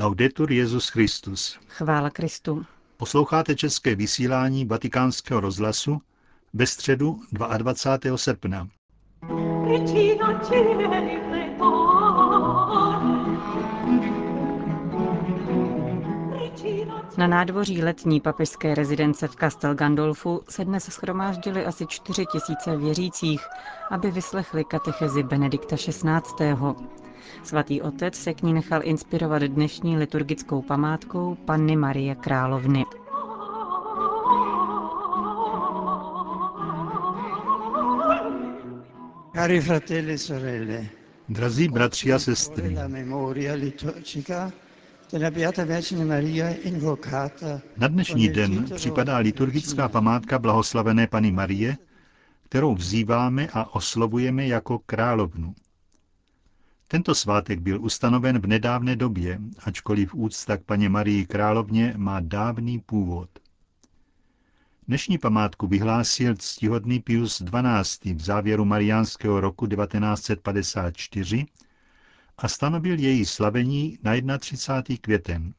Laudetur Jezus Christus. Chvála Kristu. Posloucháte české vysílání Vatikánského rozhlasu ve středu 22. srpna. Na nádvoří letní papežské rezidence v Castel Gandolfu se dnes schromáždili asi 4 tisíce věřících, aby vyslechli katechezi Benedikta XVI. Svatý otec se k ní nechal inspirovat dnešní liturgickou památkou Panny Marie Královny. Cari fratelli e sorelle, Drazí bratři a sestry, la memoria liturgica della Beata Vergine Maria invocata na dnešní den připadá liturgická památka blahoslavené Pany Marie, kterou vzýváme a oslovujeme jako královnu. Tento svátek byl ustanoven v nedávné době, ačkoliv úcta k paně Marii královně má dávný původ. Dnešní památku vyhlásil ctihodný Pius XII. v závěru mariánského roku 1954 a stanovil její slavení na 31. květen.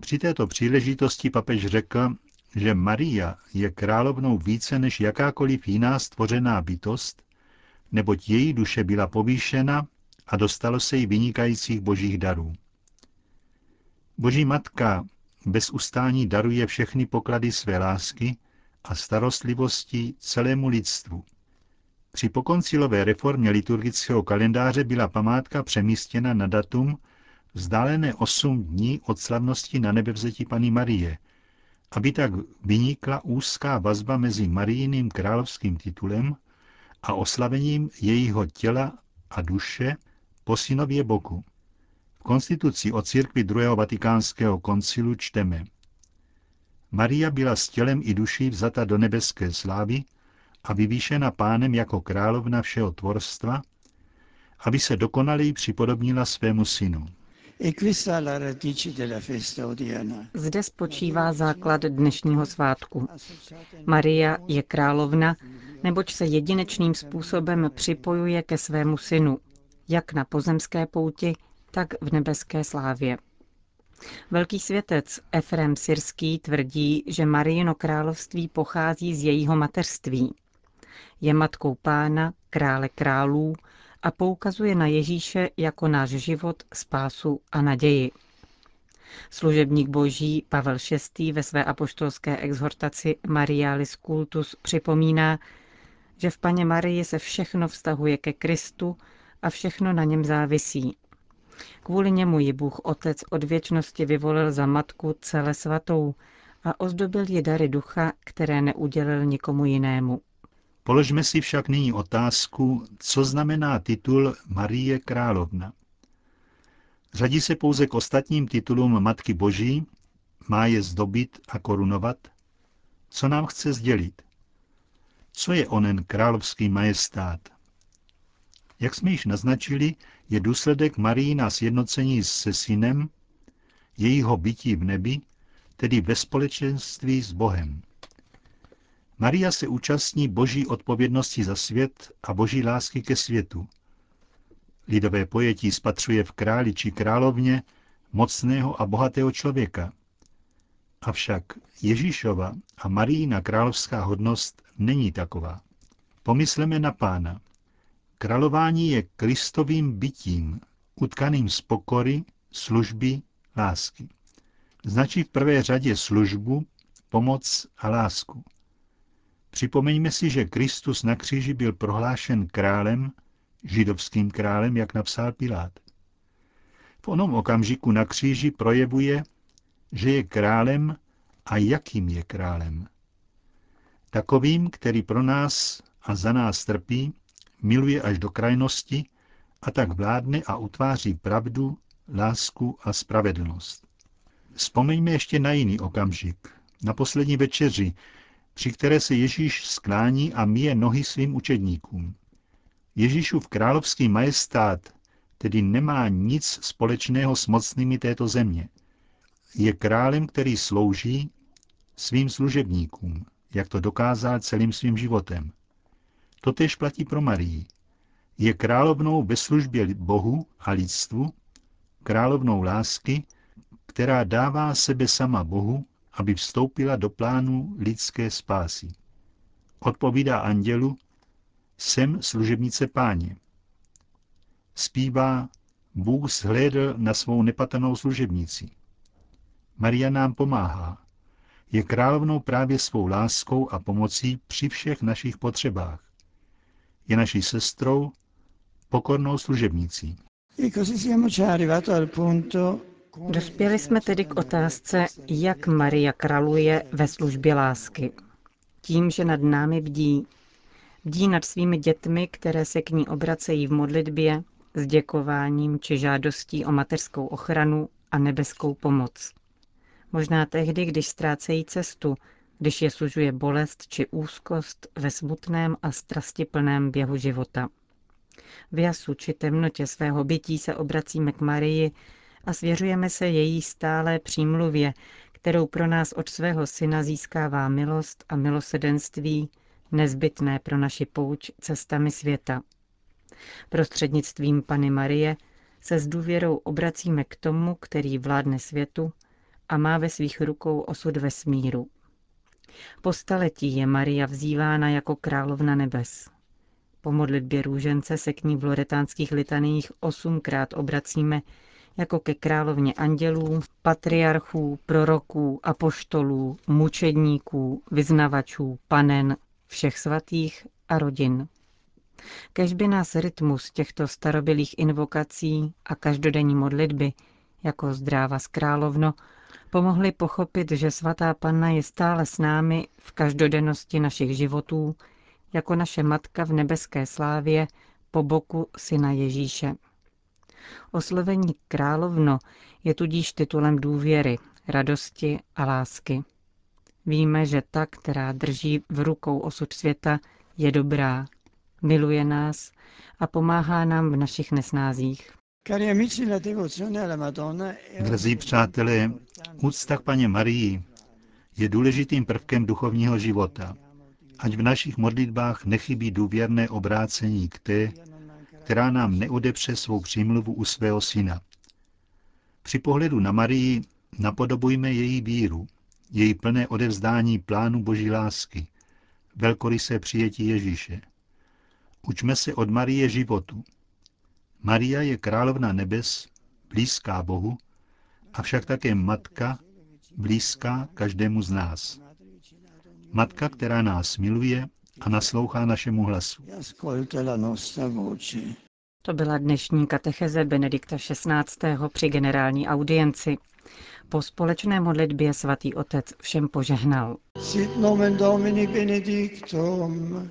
Při této příležitosti papež řekl, že Maria je královnou více než jakákoliv jiná stvořená bytost, neboť její duše byla povýšena a dostalo se jí vynikajících božích darů. Boží matka bez ustání daruje všechny poklady své lásky a starostlivosti celému lidstvu. Při pokoncilové reformě liturgického kalendáře byla památka přemístěna na datum vzdálené 8 dní od slavnosti na nebevzetí Pany Marie, aby tak vynikla úzká vazba mezi Marijiným královským titulem a oslavením jejího těla a duše po synově boku. V konstituci o církvi druhého vatikánského koncilu čteme Maria byla s tělem i duší vzata do nebeské slávy a vyvýšena pánem jako královna všeho tvorstva, aby se dokonaleji připodobnila svému synu. e questa è la radice della festa odierna. Zde spočívá základ dnešního svátku. Maria je královna, neboť se jedinečným způsobem připojuje ke svému synu, jak na pozemské pouti, tak v nebeské slávě. Velký světec Efrem Syrský tvrdí, že Marijino království pochází z jejího mateřství. Je matkou pána, krále králů a poukazuje na Ježíše jako náš život, spásu a naději. Služebník boží Pavel VI. ve své apoštolské exhortaci Marialis Cultus připomíná, že v paně Marii se všechno vztahuje ke Kristu a všechno na něm závisí. Kvůli němu ji Bůh Otec od věčnosti vyvolil za matku celé svatou a ozdobil ji dary ducha, které neudělil nikomu jinému. Položme si však nyní otázku, co znamená titul Marie Královna. Řadí se pouze k ostatním titulům Matky Boží, má je zdobit a korunovat? Co nám chce sdělit? Co je onen královský majestát? Jak jsme již naznačili, je důsledek Marína sjednocení se synem, jejího bytí v nebi, tedy ve společenství s Bohem. Maria se účastní boží odpovědnosti za svět a boží lásky ke světu. Lidové pojetí spatřuje v králi či královně mocného a bohatého člověka. Avšak Ježíšova a Marína královská hodnost není taková. Pomysleme na pána. Králování je kristovým bytím, utkaným z pokory, služby, lásky. Značí v prvé řadě službu, pomoc a lásku. Připomeňme si, že Kristus na kříži byl prohlášen králem, židovským králem, jak napsal Pilát. V onom okamžiku na kříži projevuje, že je králem a jakým je králem. Takovým, který pro nás a za nás trpí, miluje až do krajnosti a tak vládne a utváří pravdu, lásku a spravedlnost. Vzpomeňme ještě na jiný okamžik, na poslední večeři, při které se Ježíš sklání a míje nohy svým učedníkům. Ježíšův královský majestát tedy nemá nic společného s mocnými této země. Je králem, který slouží svým služebníkům, jak to dokázal celým svým životem. Totež platí pro Marii. Je královnou ve službě Bohu a lidstvu, královnou lásky, která dává sebe sama Bohu, aby vstoupila do plánu lidské spásy. Odpovídá andělu, jsem služebnice páně. Zpívá, Bůh zhlédl na svou nepatrnou služebnici. Maria nám pomáhá. Je královnou právě svou láskou a pomocí při všech našich potřebách. Je naší sestrou, pokornou služebnicí. Dospěli jsme tedy k otázce, jak Maria kraluje ve službě lásky. Tím, že nad námi bdí. Bdí nad svými dětmi, které se k ní obracejí v modlitbě, s děkováním či žádostí o mateřskou ochranu a nebeskou pomoc. Možná tehdy, když ztrácejí cestu, když je služuje bolest či úzkost ve smutném a strastiplném běhu života. V jasu či temnotě svého bytí se obracíme k Marii a svěřujeme se její stálé přímluvě, kterou pro nás od svého syna získává milost a milosedenství, nezbytné pro naši pouč cestami světa. Prostřednictvím Pany Marie se s důvěrou obracíme k tomu, který vládne světu a má ve svých rukou osud vesmíru. Po staletí je Maria vzývána jako královna nebes. Po modlitbě růžence se k ní v loretánských litaních osmkrát obracíme jako ke královně andělů, patriarchů, proroků, apoštolů, mučedníků, vyznavačů, panen, všech svatých a rodin. Kež by nás rytmus těchto starobilých invokací a každodenní modlitby, jako zdráva z královno, pomohly pochopit, že svatá panna je stále s námi v každodennosti našich životů, jako naše matka v nebeské slávě po boku syna Ježíše. Oslovení královno je tudíž titulem důvěry, radosti a lásky. Víme, že ta, která drží v rukou osud světa, je dobrá, miluje nás a pomáhá nám v našich nesnázích. Drzí přátelé, úcta k paně Marii je důležitým prvkem duchovního života. Ať v našich modlitbách nechybí důvěrné obrácení k té, která nám neodepře svou přímluvu u svého syna. Při pohledu na Marii napodobujme její víru, její plné odevzdání plánu boží lásky, velkorysé přijetí Ježíše. Učme se od Marie životu. Maria je královna nebes, blízká Bohu, avšak také matka, blízká každému z nás. Matka, která nás miluje a naslouchá našemu hlasu. To byla dnešní katecheze Benedikta XVI. při generální audienci. Po společné modlitbě svatý otec všem požehnal. Sit nomen Domini benedictum.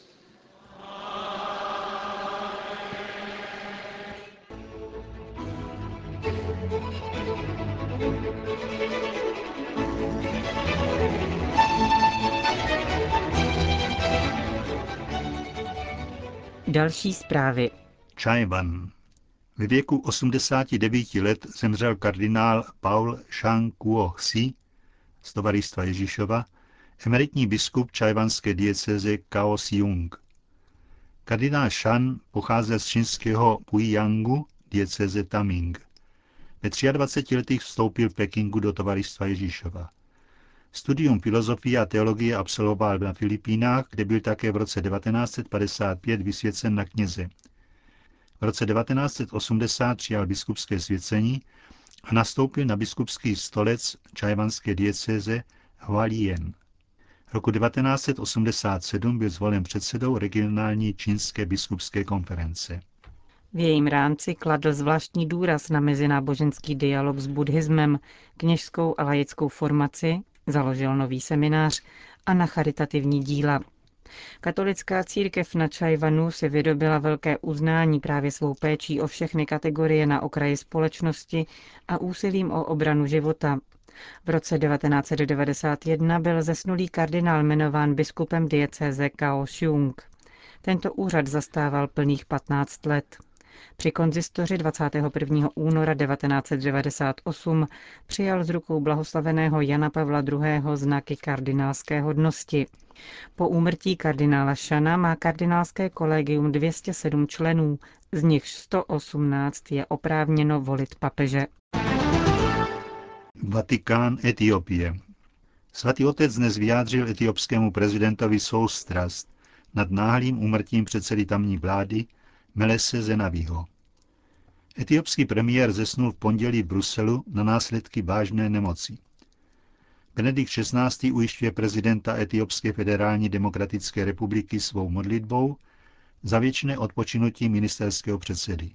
Další zprávy. Čajvan. Ve věku 89 let zemřel kardinál Paul Shang Kuo Xi z Tovaristva Ježíšova, emeritní biskup čajvanské dieceze Kao Siung. Kardinál Shan pocházel z čínského Puiyangu, dieceze Taming. Ve 23 letech vstoupil v Pekingu do Tovaristva Ježíšova. Studium filozofie a teologie absolvoval na Filipínách, kde byl také v roce 1955 vysvěcen na kněze. V roce 1980 přijal biskupské svěcení a nastoupil na biskupský stolec čajvanské diecéze Hualien. Roku 1987 byl zvolen předsedou regionální čínské biskupské konference. V jejím rámci kladl zvláštní důraz na mezináboženský dialog s buddhismem, kněžskou a laickou formaci, založil nový seminář a na charitativní díla. Katolická církev na Čajvanu si vydobila velké uznání právě svou péčí o všechny kategorie na okraji společnosti a úsilím o obranu života. V roce 1991 byl zesnulý kardinál jmenován biskupem diecéze Kao Xiong. Tento úřad zastával plných 15 let. Při konzistoři 21. února 1998 přijal z rukou blahoslaveného Jana Pavla II. znaky kardinálské hodnosti. Po úmrtí kardinála Šana má kardinálské kolegium 207 členů, z nich 118 je oprávněno volit papeže. Vatikán, Etiopie. Svatý otec dnes vyjádřil etiopskému prezidentovi soustrast nad náhlým úmrtím předsedy tamní vlády Melese Zenaviho. Etiopský premiér zesnul v pondělí v Bruselu na následky vážné nemoci. Benedikt XVI. ujišťuje prezidenta Etiopské federální demokratické republiky svou modlitbou za věčné odpočinutí ministerského předsedy.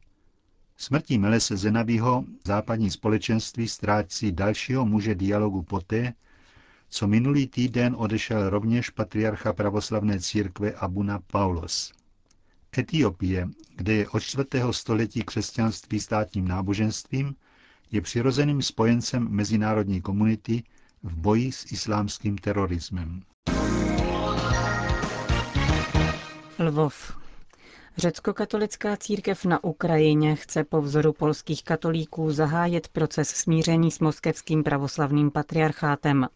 Smrtí Melese Zenaviho západní společenství ztrácí dalšího muže dialogu poté, co minulý týden odešel rovněž patriarcha pravoslavné církve Abuna Paulos. Etiopie, kde je od čtvrtého století křesťanství státním náboženstvím, je přirozeným spojencem mezinárodní komunity v boji s islámským terorismem. Lvov. Řecko-katolická církev na Ukrajině chce po vzoru polských katolíků zahájit proces smíření s moskevským pravoslavným patriarchátem.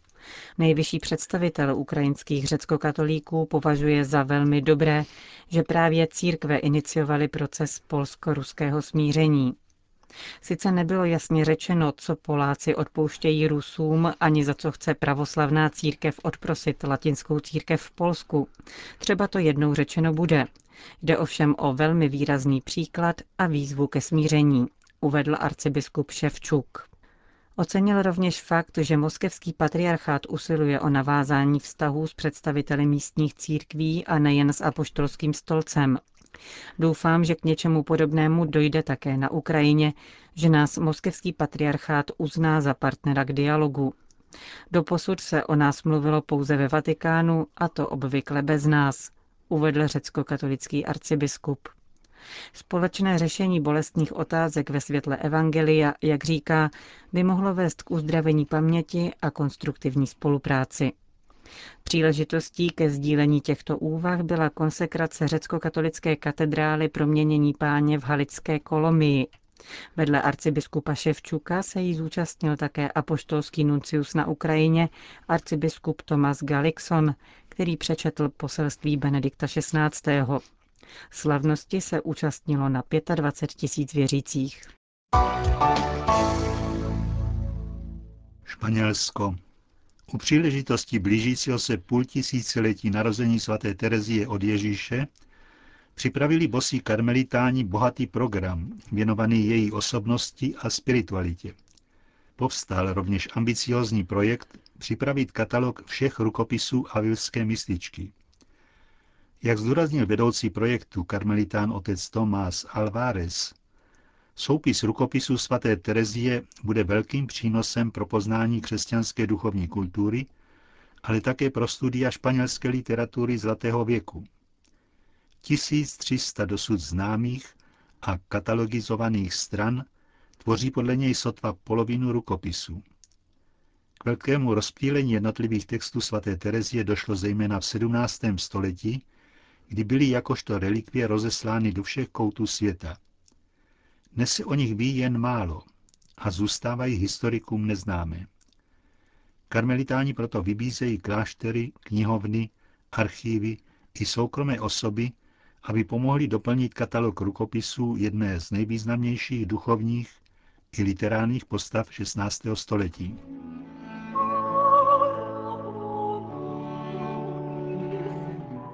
Nejvyšší představitel ukrajinských řeckokatolíků považuje za velmi dobré, že právě církve iniciovaly proces polsko-ruského smíření. Sice nebylo jasně řečeno, co Poláci odpouštějí Rusům, ani za co chce pravoslavná církev odprosit latinskou církev v Polsku. Třeba to jednou řečeno bude. Jde ovšem o velmi výrazný příklad a výzvu ke smíření, uvedl arcibiskup Ševčuk. Ocenil rovněž fakt, že moskevský patriarchát usiluje o navázání vztahů s představiteli místních církví a nejen s apoštolským stolcem. Doufám, že k něčemu podobnému dojde také na Ukrajině, že nás moskevský patriarchát uzná za partnera k dialogu. Doposud se o nás mluvilo pouze ve Vatikánu a to obvykle bez nás, uvedl řecko-katolický arcibiskup. Společné řešení bolestných otázek ve světle Evangelia, jak říká, by mohlo vést k uzdravení paměti a konstruktivní spolupráci. Příležitostí ke sdílení těchto úvah byla konsekrace řecko-katolické katedrály proměnění páně v Halické kolomii. Vedle arcibiskupa Ševčuka se jí zúčastnil také apoštolský nuncius na Ukrajině, arcibiskup Tomas Galikson, který přečetl poselství Benedikta XVI. Slavnosti se účastnilo na 25 tisíc věřících. Španělsko. U příležitosti blížícího se půl tisíciletí narození svaté Terezie od Ježíše připravili bosí karmelitáni bohatý program věnovaný její osobnosti a spiritualitě. Povstal rovněž ambiciózní projekt připravit katalog všech rukopisů avilské mističky. Jak zdůraznil vedoucí projektu karmelitán otec Tomás Alvarez, soupis rukopisů svaté Terezie bude velkým přínosem pro poznání křesťanské duchovní kultury, ale také pro studia španělské literatury Zlatého věku. 1300 dosud známých a katalogizovaných stran tvoří podle něj sotva polovinu rukopisů. K velkému rozptýlení jednotlivých textů svaté Terezie došlo zejména v 17. století, kdy byly jakožto relikvie rozeslány do všech koutů světa. Dnes se o nich ví jen málo a zůstávají historikům neznámé. Karmelitáni proto vybízejí kláštery, knihovny, archívy i soukromé osoby, aby pomohli doplnit katalog rukopisů jedné z nejvýznamnějších duchovních i literárních postav 16. století.